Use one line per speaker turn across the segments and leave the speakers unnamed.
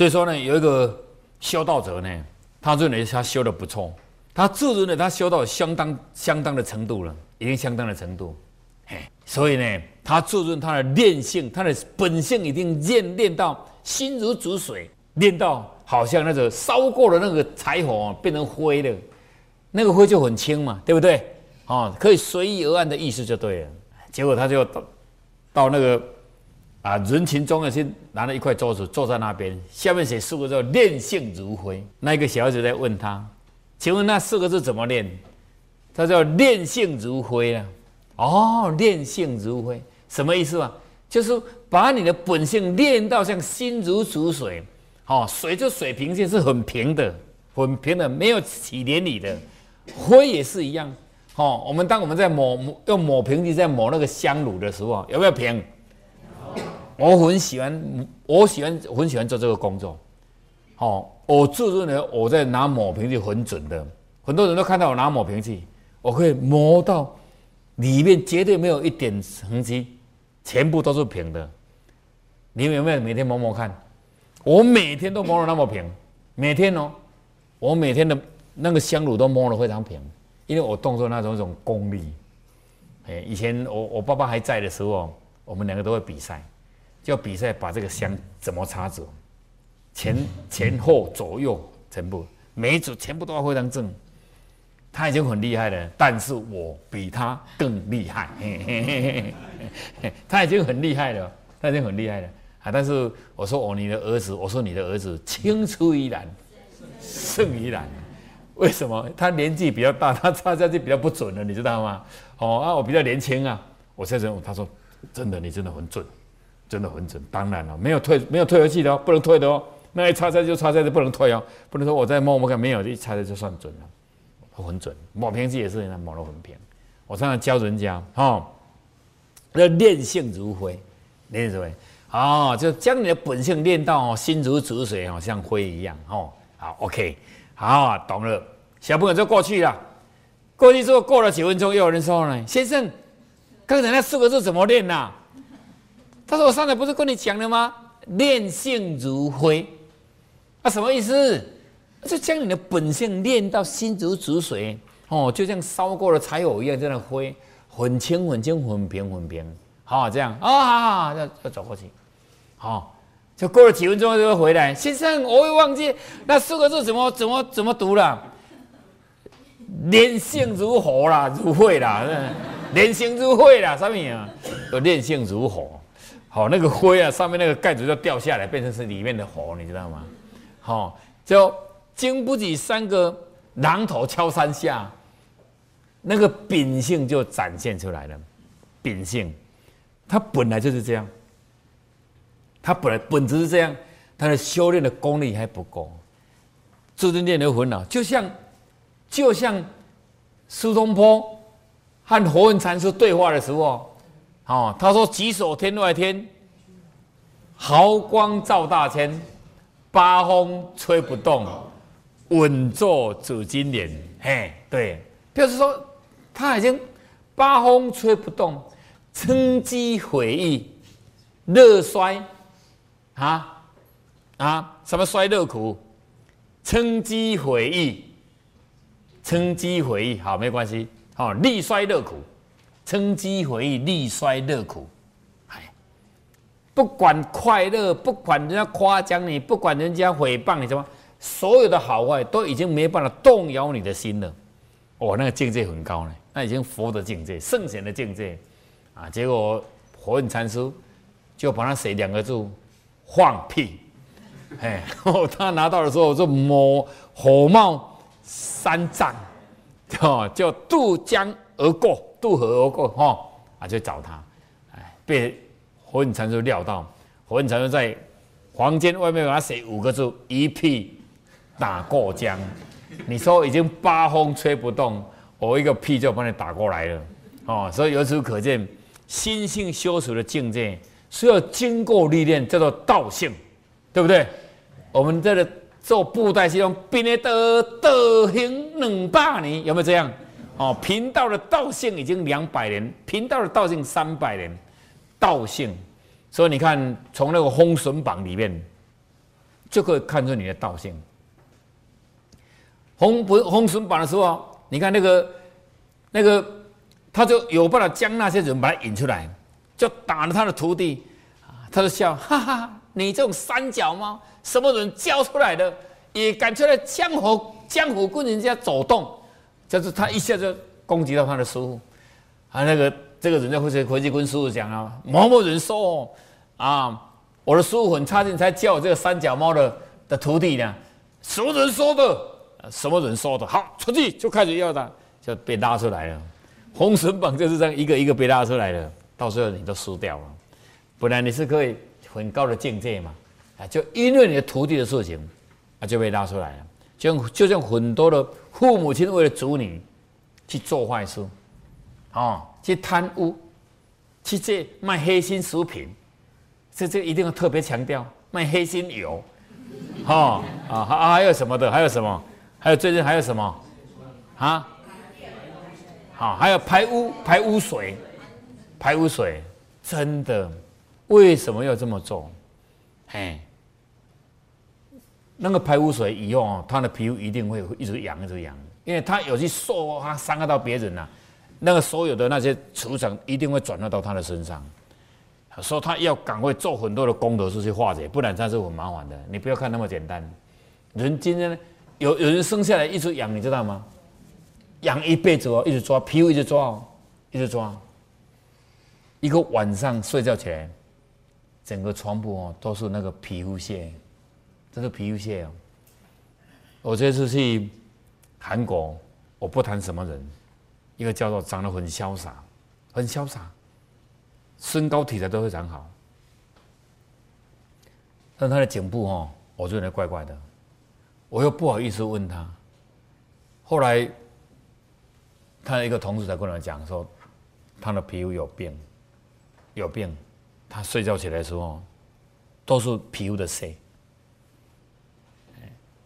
所以说呢，有一个修道者呢，他认为他修的不错，他自认为他修到相当相当的程度了，已经相当的程度，嘿，所以呢，他自认他的练性，他的本性已经练练到心如止水，练到好像那个烧过的那个柴火变成灰了，那个灰就很轻嘛，对不对？哦，可以随意而安的意思就对了。结果他就到到那个。啊，人群中啊，先拿了一块桌子坐在那边，下面写四个字“练性如灰”。那一个小孩子在问他：“请问那四个字怎么练？”他叫“练性如灰”啊。哦，“练性如灰”什么意思啊？就是把你的本性练到像心如止水，哦，水就水平线是很平的，很平的，没有起涟漪的。灰也是一样，哦，我们当我们在抹用抹平剂在抹那个香炉的时候，有没有平？我很喜欢，我喜欢很喜欢做这个工作。好，我自认为我在拿抹平器很准的，很多人都看到我拿抹平器，我可以磨到里面绝对没有一点痕迹，全部都是平的。你们有没有每天磨磨看？我每天都磨的那么平，每天哦，我每天的那个香炉都磨得非常平，因为我动作那种一种功力。哎，以前我我爸爸还在的时候，我们两个都会比赛。就比赛把这个香怎么插走，前前后左右全部每一组全部都要非常正，他已经很厉害了，但是我比他更厉害，他已经很厉害了，他已经很厉害了啊！但是我说哦，你的儿子，我说你的儿子青出于蓝胜于蓝，为什么？他年纪比较大，他插下去比较不准了，你知道吗？哦啊，我比较年轻啊，我现在他说真的，你真的很准。真的很准，当然了，没有退没有退回去的哦，不能退的哦。那一插下就插下就不能退哦，不能说我再摸摸看，没有一插下就算准了，很准。抹平剂也是，那抹了很平。我常常教人家，哦，要练性如灰，练什么？哦，就将你的本性练到哦心如止水哦，像灰一样哦。好，OK，好，懂了。小朋友就过去了，过去之后过了几分钟，又有人说呢，先生，刚才那四个字怎么练呐？他说：“我上次不是跟你讲了吗？练性如灰，啊，什么意思？就将你的本性练到心如止水，哦，就像烧过的柴火一样，这样灰很轻很轻很平很平，好，这样啊，好好，要要走过去，好，就过了几分钟就会回来。先生，我会忘记那四个字怎么怎么怎么读了？练性如火啦，如灰啦，练性如灰啦，什么呀？练性如火。”好，那个灰啊，上面那个盖子就掉下来，变成是里面的火，你知道吗？好，就经不起三个榔头敲三下，那个秉性就展现出来了。秉性，他本来就是这样，他本来本质是这样，他的修炼的功力还不够，自尊练得很好，就像就像苏东坡和火云禅师对话的时候。哦，他说：“举手天外天，毫光照大千，八风吹不动，稳坐紫金莲。”嘿，对，就是说他已经八风吹不动，称机毁意，热衰啊啊，什么衰乐苦，称机毁意，称机毁意，好，没关系，好，利衰乐苦。称机回忆，力衰乐苦，哎，不管快乐，不管人家夸奖你，不管人家诽谤你，什么，所有的好坏都已经没办法动摇你的心了。哦，那个境界很高呢，那已经佛的境界，圣贤的境界啊。结果火印禅师就把他写两个字：放屁。哎，他拿到的时候就抹火冒三丈，哦，就渡江而过。渡河而过，哈啊，就找他，哎，被火影禅师料到，火影禅师在房间外面给他写五个字：一屁打过江。你说已经八风吹不动，我一个屁就把你打过来了，哦，所以由此可见，心性修持的境界需要经过历练，叫做道性，对不对？我们这个做布袋戏用编的德德行两百年，有没有这样？哦，贫道的道性已经两百年，贫道的道性三百年，道性。所以你看，从那个《封神榜》里面就可以看出你的道性。红不封神榜的时候，你看那个那个，他就有办法将那些人把他引出来，就打了他的徒弟，他就笑，哈哈，你这种三脚猫，什么人教出来的，也敢出来江湖江湖跟人家走动，就是他一下就攻击到他的师傅，啊，那个这个人就回去回去跟师傅讲啊，某某人说啊，我的师傅很差劲，才教我这个三脚猫的的徒弟呢，什么人说的？什么人说的？好，出去就开始要他，就被拉出来了。红绳绑就是这样一个一个被拉出来的，到最后你都输掉了。本来你是可以很高的境界嘛，啊，就因为你的徒弟的事情，啊就被拉出来了。就像就像很多的父母亲为了子女去做坏事，啊，去贪污，去这卖黑心食品，这这一定要特别强调卖黑心油，哈啊还还有什么的？还有什么？还有最近还有什么？啊？好，还有排污排污水，排污水真的为什么要这么做？嘿，那个排污水以后哦，他的皮肤一定会一直痒一直痒，因为他有去受他伤害到别人呐，那个所有的那些磁场一定会转化到他的身上，所以他要赶快做很多的功德事去化解，不然他是很麻烦的。你不要看那么简单，人今天。有有人生下来一直痒，你知道吗？痒一辈子哦，一直抓皮肤，一直抓哦，一直抓。一个晚上睡觉起来，整个床铺哦都是那个皮肤屑，这是皮肤屑哦。我这次去韩国，我不谈什么人，一个叫做长得很潇洒，很潇洒，身高体态都非常好，但他的颈部哦，我觉得怪怪的。我又不好意思问他，后来他的一个同事才跟我讲说，他的皮肤有病，有病，他睡觉起来的时候都是皮肤的色。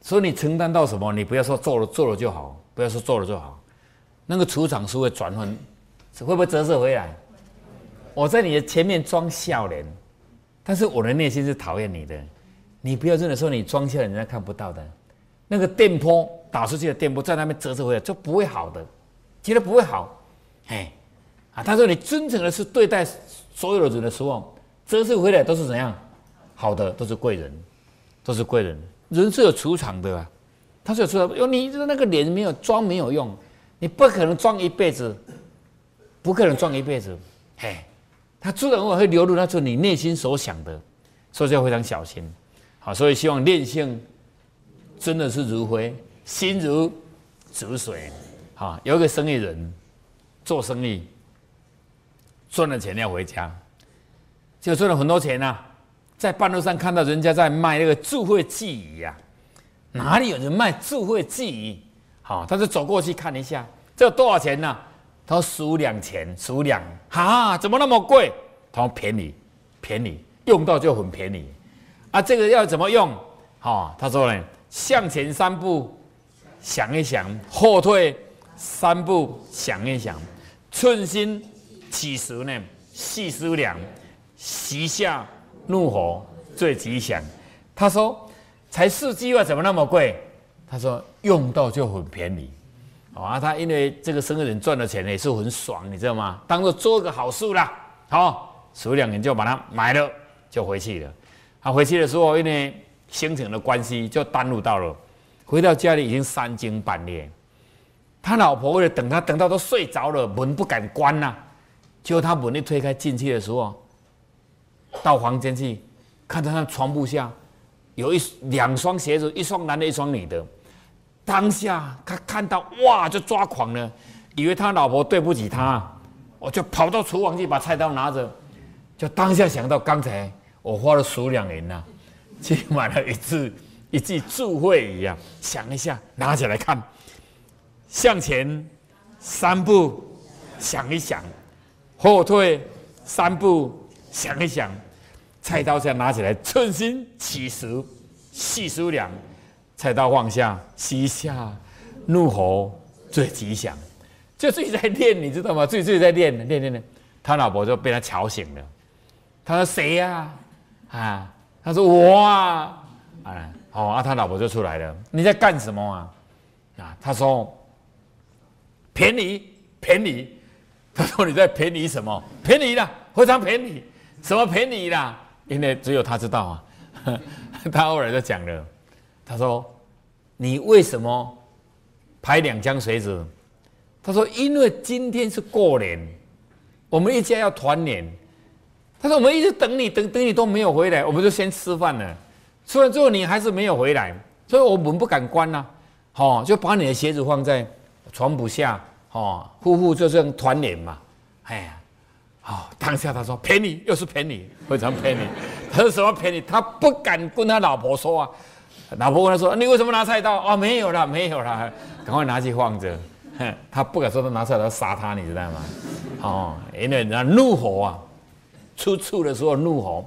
所以你承担到什么，你不要说做了做了就好，不要说做了就好，那个磁场是会转换，会不会折射回来？我在你的前面装笑脸，但是我的内心是讨厌你的，你不要真的说你装笑脸，人家看不到的。那个电波打出去的电波在那边折射回来就不会好的，觉得不会好，哎，啊，他说你真诚的是对待所有的人的时候，折射回来都是怎样？好的，都是贵人，都是贵人。人是有磁场的，啊他是有磁场，因为你那个脸没有装没有用，你不可能装一辈子，不可能装一辈子，嘿，他自然会流露那出你内心所想的，所以要非常小心，好，所以希望练性。真的是如灰，心如止水。好，有一个生意人做生意赚了钱要回家，就赚了很多钱呐。在半路上看到人家在卖那个智慧记忆呀，哪里有人卖智慧记忆？好，他就走过去看一下，这多少钱呢？他说十五两钱，十五两。哈，怎么那么贵？他说便宜，便宜，用到就很便宜。啊，这个要怎么用？好，他说呢。向前三步，想一想；后退三步，想一想。寸心起时呢，细思量，席下怒火最吉祥。他说：“才四句话怎么那么贵？”他说：“用到就很便宜。”啊，他因为这个生意人赚的钱也是很爽，你知道吗？当做做个好事啦。好，数两年就把它买了，就回去了。他回去的时候，因为。心情的关系就耽误到了，回到家里已经三更半夜，他老婆为了等他，等到都睡着了，门不敢关呐。结果他门一推开进去的时候，到房间去，看到他床铺下有一两双鞋子，一双男的，一双女的。当下他看到哇，就抓狂了，以为他老婆对不起他，我就跑到厨房去把菜刀拿着，就当下想到刚才我花了数两银呐。去买了一次一记祝会一样，想一下，拿起来看，向前三步，想一想，后退三步，想一想，菜刀这样拿起来，寸心起时，细数两，菜刀放下，膝下怒吼最吉祥，就自己在练，你知道吗？自己自己在练，练练练，他老婆就被他吵醒了，他说谁呀？啊？他说：“我啊，啊，哦，啊，他老婆就出来了，你在干什么啊？啊，他说便宜便宜，他说你在便宜什么？便宜啦，非常便宜，什么便宜啦？因为只有他知道啊。他后来就讲了，他说你为什么排两江水子？他说因为今天是过年，我们一家要团年。他说我们一直等你，等等你都没有回来，我们就先吃饭了。吃完之后你还是没有回来，所以我们不敢关呐。好，就把你的鞋子放在床铺下，哦，夫妇就这样团年嘛。哎呀，好，当下他说骗你，又是骗你，非常骗你。他说什么骗你？他不敢跟他老婆说啊。老婆问他说：“你为什么拿菜刀？”啊，没有了，没有了，赶快拿去放着。他不敢说他拿菜刀杀他，你知道吗？哦，因为那怒火啊，出处的时候怒火。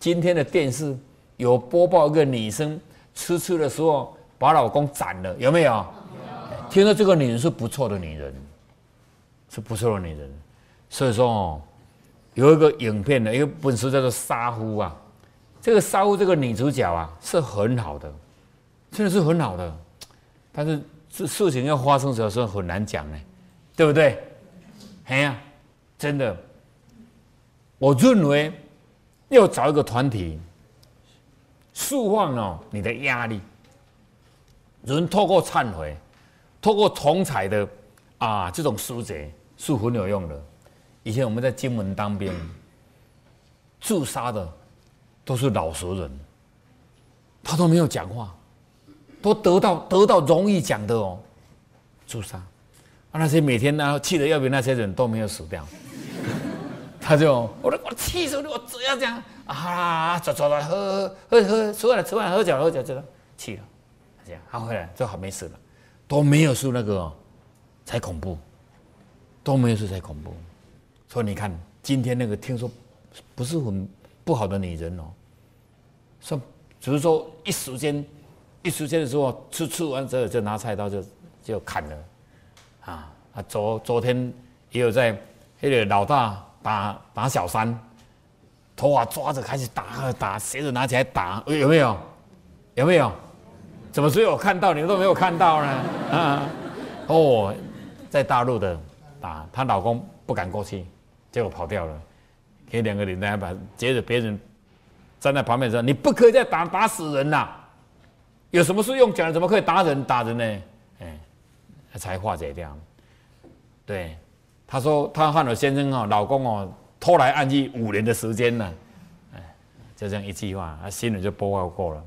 今天的电视有播报一个女生吃醋的时候。把老公斩了，有没有？听说这个女人是不错的女人，是不错的女人。所以说哦，有一个影片的一个本书叫做《杀夫》啊，这个杀夫这个女主角啊是很好的，真的是很好的。但是事事情要发生的时候很难讲呢，对不对？哎呀，真的，我认为要找一个团体，释放哦你的压力。人透过忏悔，透过同彩的啊这种书籍是很有用的。以前我们在金门当兵，自杀的都是老熟人，他都没有讲话，都得到得到荣誉奖的哦。自杀，啊那些每天呢气得要命那些人都没有死掉，他就我都我气死了，我只要这样啊走走走喝喝喝吃完了吃饭喝酒喝酒这个气了。他回来就好没事了，都没有事那个才恐怖，都没有事才恐怖。所以你看今天那个听说不是很不好的女人哦，说只是说一时间一时间的时候吃吃完之后就拿菜刀就就砍了，啊啊昨昨天也有在那个老大打打小三，头发抓着开始打打，鞋子拿起来打，有没有？有没有？怎么只有看到你们都没有看到呢？啊，哦，在大陆的打她老公不敢过去，结果跑掉了，给两个人呢把接着别人站在旁边说：“你不可以再打打死人呐！有什么事用讲？怎么可以打人打人呢？”哎，才化解掉。对，他说他和我先生哦，老公哦，偷来暗记五年的时间呢，哎，就这样一句话，他心里就波报过了。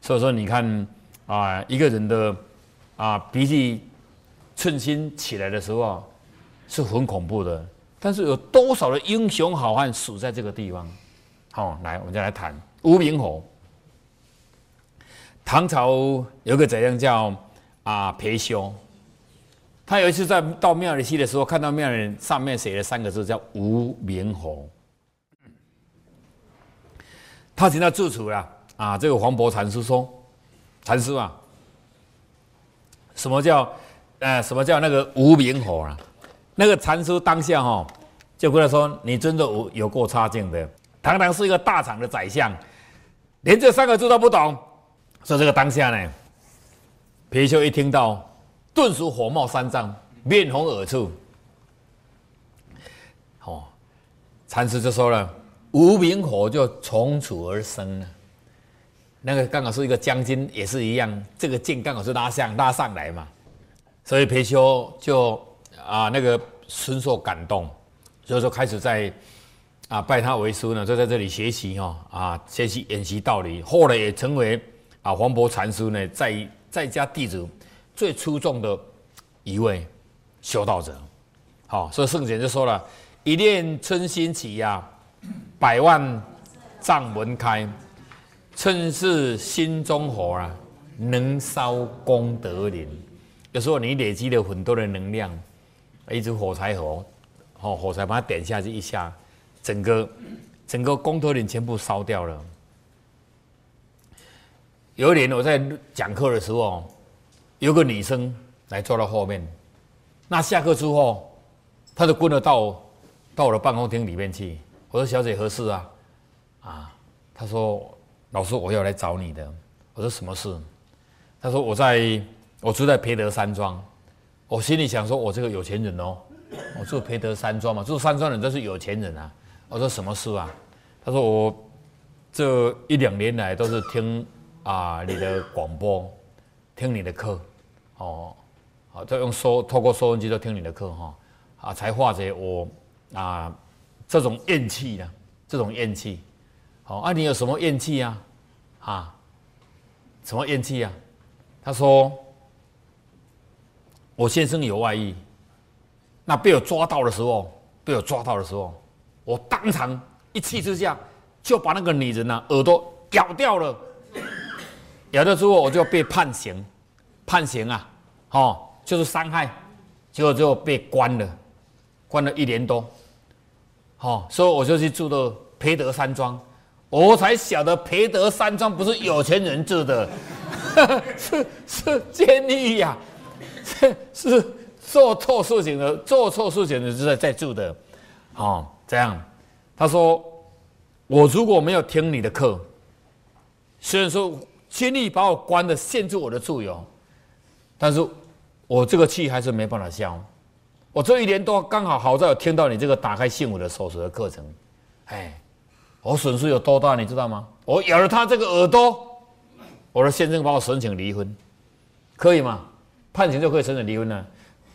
所以说，你看。啊，一个人的啊脾气寸心起来的时候，是很恐怖的。但是有多少的英雄好汉死在这个地方？好，来，我们再来谈无名火。唐朝有个宰相叫啊裴休，他有一次在到庙里去的时候，看到庙里上面写了三个字叫无名火，他请他住处了啊。这个黄渤禅师说。禅师啊，什么叫呃，什么叫那个无名火啊？那个禅师当下哈，就跟他说：“你真的有有过差劲的，堂堂是一个大厂的宰相，连这三个字都不懂。”说这个当下呢，貔貅一听到，顿时火冒三丈，面红耳赤。哦，禅师就说了：“无名火就从此而生了。”那个刚好是一个将军，也是一样，这个剑刚好是拉上拉上来嘛，所以貔貅就啊那个深受感动，所以说开始在啊拜他为师呢，就在这里学习哈啊学习演习道理，后来也成为啊黄渤禅师呢在在家弟子最出众的一位修道者，好，所以圣贤就说了，一念春心起呀，百万丈门开。趁是心中火啊，能烧功德林。有时候你累积了很多的能量，一支火柴盒，哦，火柴把它点下去一下，整个整个功德林全部烧掉了。有一年我在讲课的时候，有个女生来坐到后面，那下课之后，她就跟着到到我的办公厅里面去。我说：“小姐何事啊？”啊，她说。老师，我要来找你的。我说什么事？她说我在，我住在培德山庄。我心里想说，我这个有钱人哦，我住培德山庄嘛，住山庄人都是有钱人啊。我说什么事啊？他说我这一两年来都是听啊你的广播，听你的课，哦，好，就用收透过收音机都听你的课哈，啊，才化解我啊这种怨气呢，这种怨气。好，啊，你有什么怨气啊？啊，什么怨气啊？他说：“我先生有外遇，那被我抓到的时候，被我抓到的时候，我当场一气之下就把那个女人呢耳朵咬掉了。咬掉之后，我就被判刑，判刑啊，哦，就是伤害，结果就被关了，关了一年多。好，所以我就去住的培德山庄。”我才晓得培德山庄不是有钱人住的，是是监狱呀，是做错事情的，做错事情的是在在住的，哦，这样，他说我如果没有听你的课，虽然说监狱把我关的限制我的自由，但是我这个气还是没办法消。我这一年多刚好好在有听到你这个打开幸福的手术的课程，哎。我损失有多大，你知道吗？我咬了他这个耳朵，我的先生把我申请离婚，可以吗？判刑就可以申请离婚了。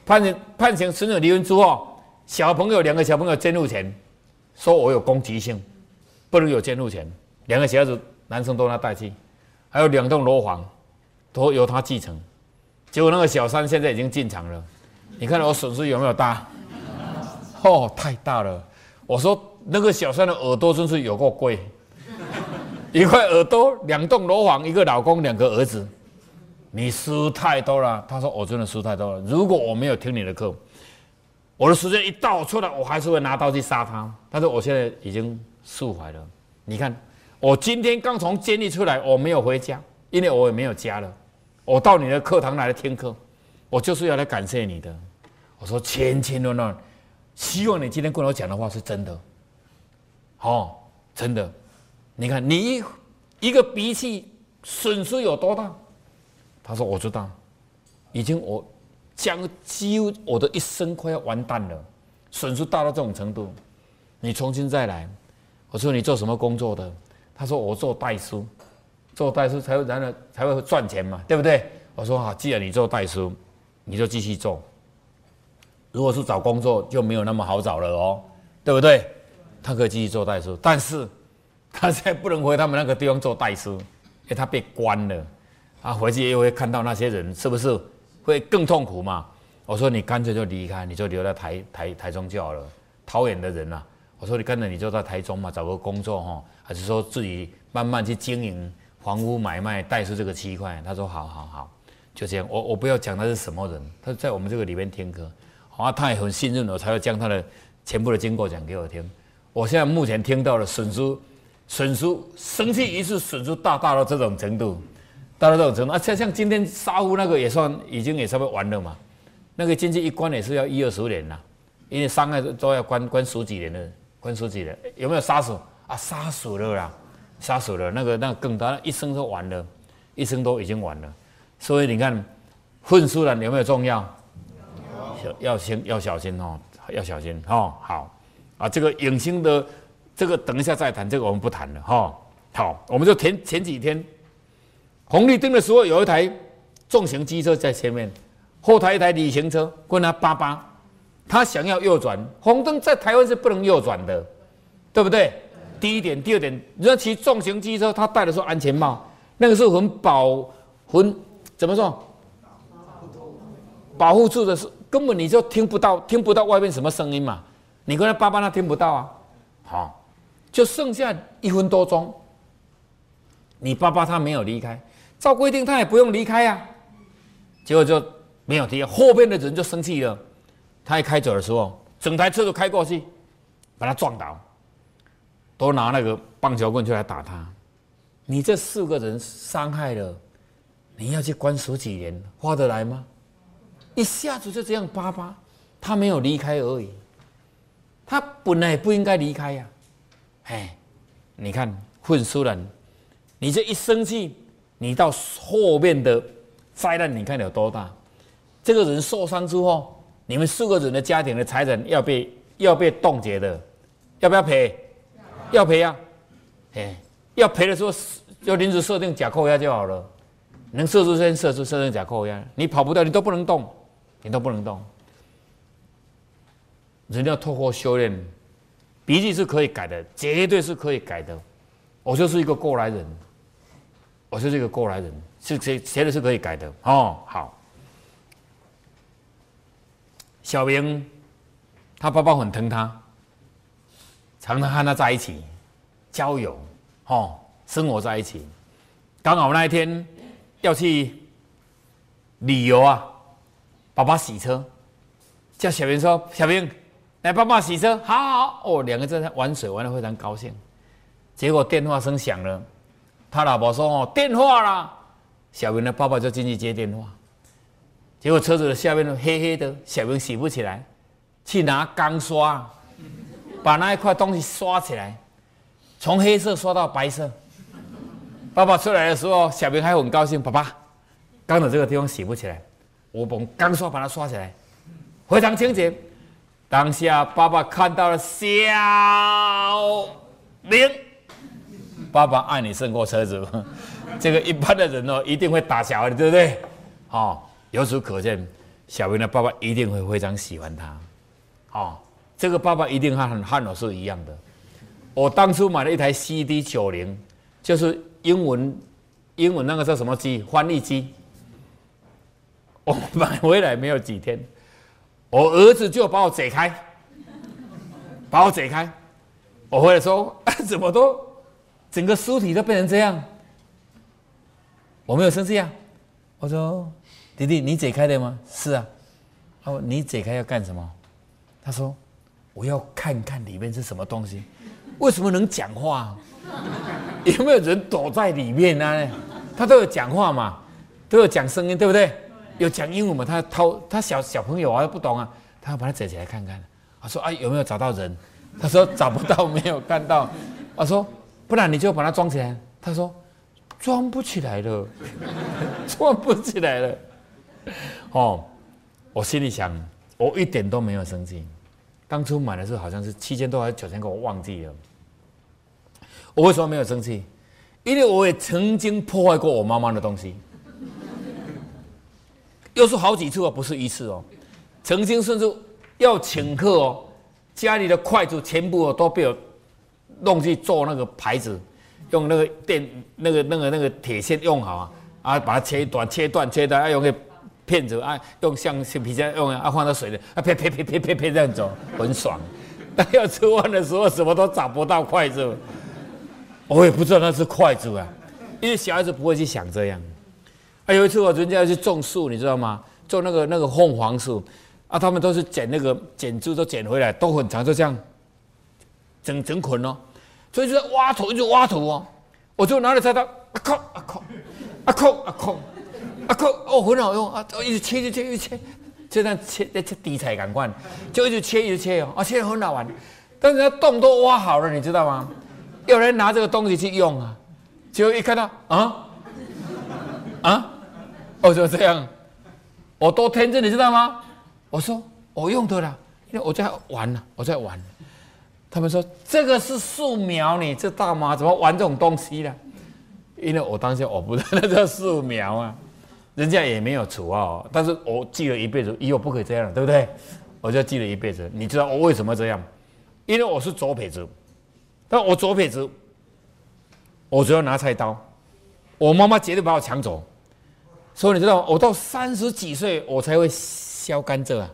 判刑判刑申请离婚之后，小朋友两个小朋友监护权，说我有攻击性，不能有监护权。两个小孩子男生都他代替，还有两栋楼房都由他继承。结果那个小三现在已经进场了，你看我损失有没有大？哦，太大了。我说。那个小三的耳朵真是有够贵，一块耳朵，两栋楼房，一个老公，两个儿子，你输太多了。他说我真的输太多了。如果我没有听你的课，我的时间一到出来，我还是会拿刀去杀他。但是我现在已经释怀了。你看，我今天刚从监狱出来，我没有回家，因为我也没有家了。我到你的课堂来听课，我就是要来感谢你的。我说千千万万，希望你今天跟我讲的话是真的。哦，真的，你看你一个鼻涕损失有多大？他说我知道，已经我将几乎我的一生快要完蛋了，损失大到这种程度，你重新再来。我说你做什么工作的？他说我做代书，做代书才会然后才会赚钱嘛，对不对？我说好，既然你做代书，你就继续做。如果是找工作就没有那么好找了哦，对不对？他可以继续做代书，但是他现在不能回他们那个地方做代书，因为他被关了。啊，回去又会看到那些人，是不是会更痛苦嘛？我说你干脆就离开，你就留在台台台中就好了。桃园的人呐，我说你干脆你就在台中嘛，找个工作哈，还是说自己慢慢去经营房屋买卖代出这个区块？他说好好好，就这样。我我不要讲他是什么人，他在我们这个里面听课，啊，他也很信任我，才会将他的全部的经过讲给我听。我现在目前听到的损失，损失生气一次损失大大到这种程度，大到这种程度啊！像像今天沙湖那个也算已经也差不多完了嘛，那个进去一关也是要一二十年呐，因为伤害都要关关十几年的，关十几年有没有杀死啊？杀死了啦，杀死了那个那更大，一生都完了，一生都已经完了。所以你看，混输了有没有重要？要先要小心哦，要小心哦，好。啊，这个影星的这个等一下再谈，这个我们不谈了哈。好，我们就前前几天红绿灯的时候，有一台重型机车在前面，后台一台旅行车跟他叭叭，他想要右转，红灯在台湾是不能右转的，对不对？第一点，第二点，你说骑重型机车，他戴的是安全帽，那个是很保很怎么说？保护住的是根本你就听不到，听不到外面什么声音嘛。你跟他爸爸他听不到啊，好，就剩下一分多钟，你爸爸他没有离开，照规定他也不用离开呀，结果就没有离开，后边的人就生气了，他一开走的时候，整台车都开过去，把他撞倒，都拿那个棒球棍就来打他，你这四个人伤害了，你要去关十几年，花得来吗？一下子就这样叭叭，他没有离开而已。他本来不应该离开呀，哎，你看混输了，你这一生气，你到后面的灾难，你看有多大？这个人受伤之后，你们四个人的家庭的财产要被要被冻结的，要不要赔？要赔呀！哎，要赔的时候就临时设定假扣押就好了。能设置先设置，设定假扣押，你跑不掉，你都不能动，你都不能动。人要透过修炼，笔记是可以改的，绝对是可以改的。我就是一个过来人，我是一个过来人，是谁谁的是可以改的哦。好，小明，他爸爸很疼他，常常和他在一起交友，哦，生活在一起。刚好那一天要去旅游啊，爸爸洗车，叫小明说：“小明。”来帮忙洗车，好好哦，两个在玩水，玩的非常高兴。结果电话声响了，他老婆说：“哦，电话啦！”小明的爸爸就进去接电话。结果车子的下面都黑黑的，小明洗不起来，去拿钢刷，把那一块东西刷起来，从黑色刷到白色。爸爸出来的时候，小明还很高兴：“爸爸，刚的这个地方洗不起来，我用钢刷把它刷起来，非常清洁。”当下，爸爸看到了小明，爸爸爱你胜过车子。这个一般的人哦，一定会打小孩，对不对？哦，由此可见，小明的爸爸一定会非常喜欢他。哦，这个爸爸一定和和我是一样的。我当初买了一台 CD 九零，就是英文英文那个叫什么机？翻译机。我买回来没有几天。我儿子就把我解开，把我解开。我回来说：“ 怎么都整个尸体都变成这样？”我没有生气啊。我说：“弟弟，你解开的吗？”“是啊。”“哦，你解开要干什么？”他说：“我要看看里面是什么东西。为什么能讲话？有没有人躲在里面呢？他都有讲话嘛，都有讲声音，对不对？”有讲英文嘛？他偷他小小朋友啊，不懂啊，他要把它折起来看看。他说：“啊，有没有找到人？”他说：“找不到，没有看到。”我说：“不然你就把它装起来。”他说：“装不起来了，装不起来了。”哦，我心里想，我一点都没有生气。当初买的时候好像是七千多还是九千多，我忘记了。我为什么没有生气？因为我也曾经破坏过我妈妈的东西。又是好几次哦，不是一次哦。曾经甚至要请客哦，家里的筷子全部都被我弄去做那个牌子，用那个电那个那个那个铁线用好啊，啊把它切断切断切断，啊用个片子啊用橡皮筋用啊放到水里啊啪啪啪啪啪啪这样走，很爽。但要吃饭的时候什么都找不到筷子，我也不知道那是筷子啊，因为小孩子不会去想这样。还有一次，我人家要去种树，你知道吗？种那个那个凤凰树，啊，他们都是剪那个剪枝都剪回来，都很长，就这样整整捆哦。所以就在挖土，一直挖土哦。我就拿着菜刀，啊靠啊靠啊靠啊靠啊靠，哦很好用啊，一直切，一直切，一直切，就这样切，在切地菜感官，就一直切，一直切哦，啊切的很好玩。但是那洞都挖好了，你知道吗？有人拿这个东西去用啊，结果一看到啊。啊，我就这样，我多天真，你知道吗？我说我用的啦，因为我在玩呢，我在玩。他们说这个是树苗，你知道吗？怎么玩这种东西呢？因为我当时我不知道那叫树苗啊，人家也没有除啊，但是我记了一辈子，以后不可以这样，对不对？我就记了一辈子。你知道我为什么这样？因为我是左撇子，但我左撇子，我只要拿菜刀，我妈妈绝对把我抢走。所以你知道，我到三十几岁我才会削甘蔗啊，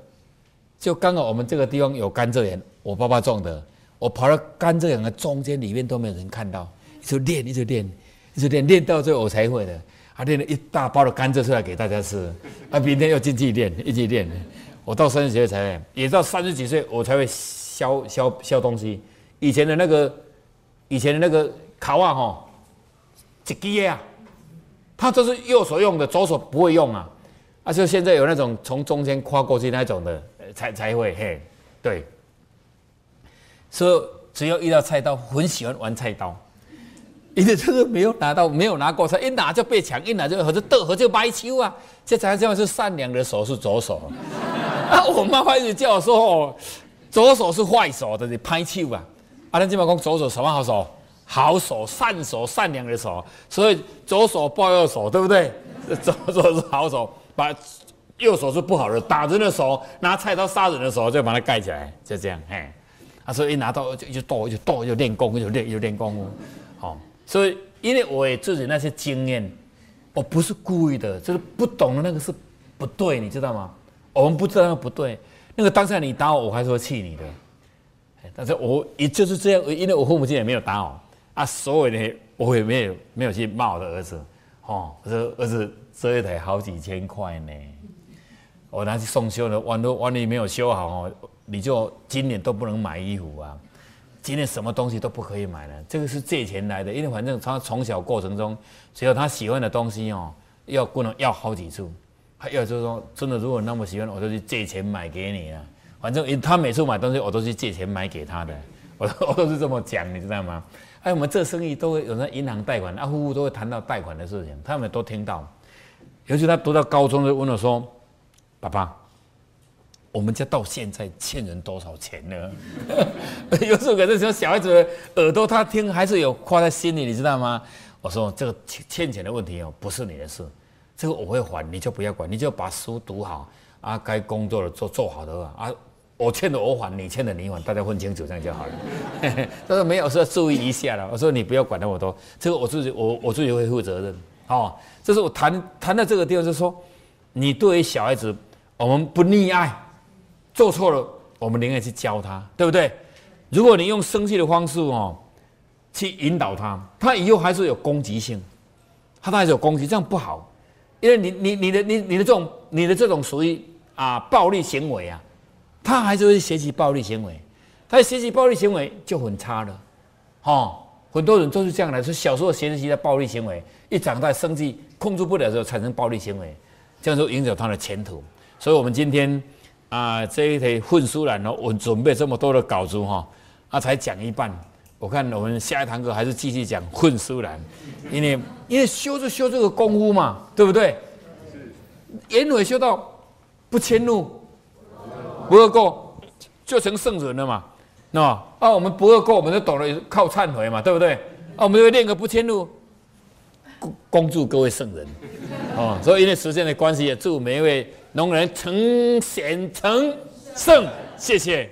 就刚好我们这个地方有甘蔗园，我爸爸种的，我跑到甘蔗园的中间里面都没有人看到，一直练，一直练，一直练，练到最后我才会的，还练了一大包的甘蔗出来给大家吃，啊，明天又进去练，一直练，我到三十几岁才，也到三十几岁我才会削削削东西，以前的那个，以前的那个烤啊哈，一支啊。他都是右手用的，左手不会用啊！啊，就现在有那种从中间跨过去那种的，才才会嘿，对。所以只要遇到菜刀，很喜欢玩菜刀。因为就是没有拿到，没有拿过，他一拿就被抢，一拿就或者斗，或就掰球啊。这才叫是善良的手是左手。啊，我妈妈一直叫我说哦，左手是坏手的，你拍球啊。啊，咱今嘛讲左手什么好手？好手、善手、善良的手。所以左手抱右手，对不对？左手是好手，把右手是不好的，打人的手，拿菜刀杀人的手，就把它盖起来，就这样。嘿，啊，所以一拿到就就剁，就剁，就练功，就练，就练功。好。所以，因为我自己那些经验，我不是故意的，就是不懂的那个是不对，你知道吗？我们不知道那个不对，那个当下你打我，我还是会气你的。但是我也就是这样，因为我父母亲也没有打我啊，所以呢，我也没有没有去骂我的儿子。哦，我说儿子这一台好几千块呢，我拿去送修了，万都万一没有修好哦，你就今年都不能买衣服啊。今年什么东西都不可以买了，这个是借钱来的，因为反正他从小过程中，只要他喜欢的东西哦，要不能要好几次，还有就是说，真的如果那么喜欢，我就去借钱买给你啊。反正他每次买东西，我都是借钱买给他的，我 我都是这么讲，你知道吗？哎，我们这生意都会有那银行贷款，啊，户户都会谈到贷款的事情，他们都听到。尤其他读到高中就问我说：“爸爸。”我们家到现在欠人多少钱呢？有时候可能说小孩子耳朵他听还是有挂在心里，你知道吗？我说这个欠钱的问题哦，不是你的事，这个我会还，你就不要管，你就把书读好啊，该工作的做做好的啊。我欠的我还，你欠的你还，大家分清楚这样就好了。他说没有说注意一下了，我说你不要管那么多，这个我自己我我自己会负责任。哦，这是我谈谈到这个地方，就是说你对于小孩子，我们不溺爱。做错了，我们宁愿去教他，对不对？如果你用生气的方式哦，去引导他，他以后还是有攻击性，他还是有攻击，这样不好，因为你你你的你你的这种你的这种属于啊暴力行为啊，他还是会学习暴力行为，他学习暴力行为就很差了，哦，很多人都是这样来，是小时候学习的暴力行为，一长大生气控制不了的时候产生暴力行为，这样就影响他的前途，所以我们今天。啊，这一题混书栏哦，我准备这么多的稿子哈，啊，才讲一半。我看我们下一堂课还是继续讲混书栏，因为因为修就修这个功夫嘛，对不对？眼尾修到不迁怒，不恶过，就成圣人了嘛，那啊，我们不恶过，我们就懂了，靠忏悔嘛，对不对？啊，我们就练个不迁怒，恭祝各位圣人，哦，所以因为时间的关系，也祝每一位。农人成贤成圣，谢谢。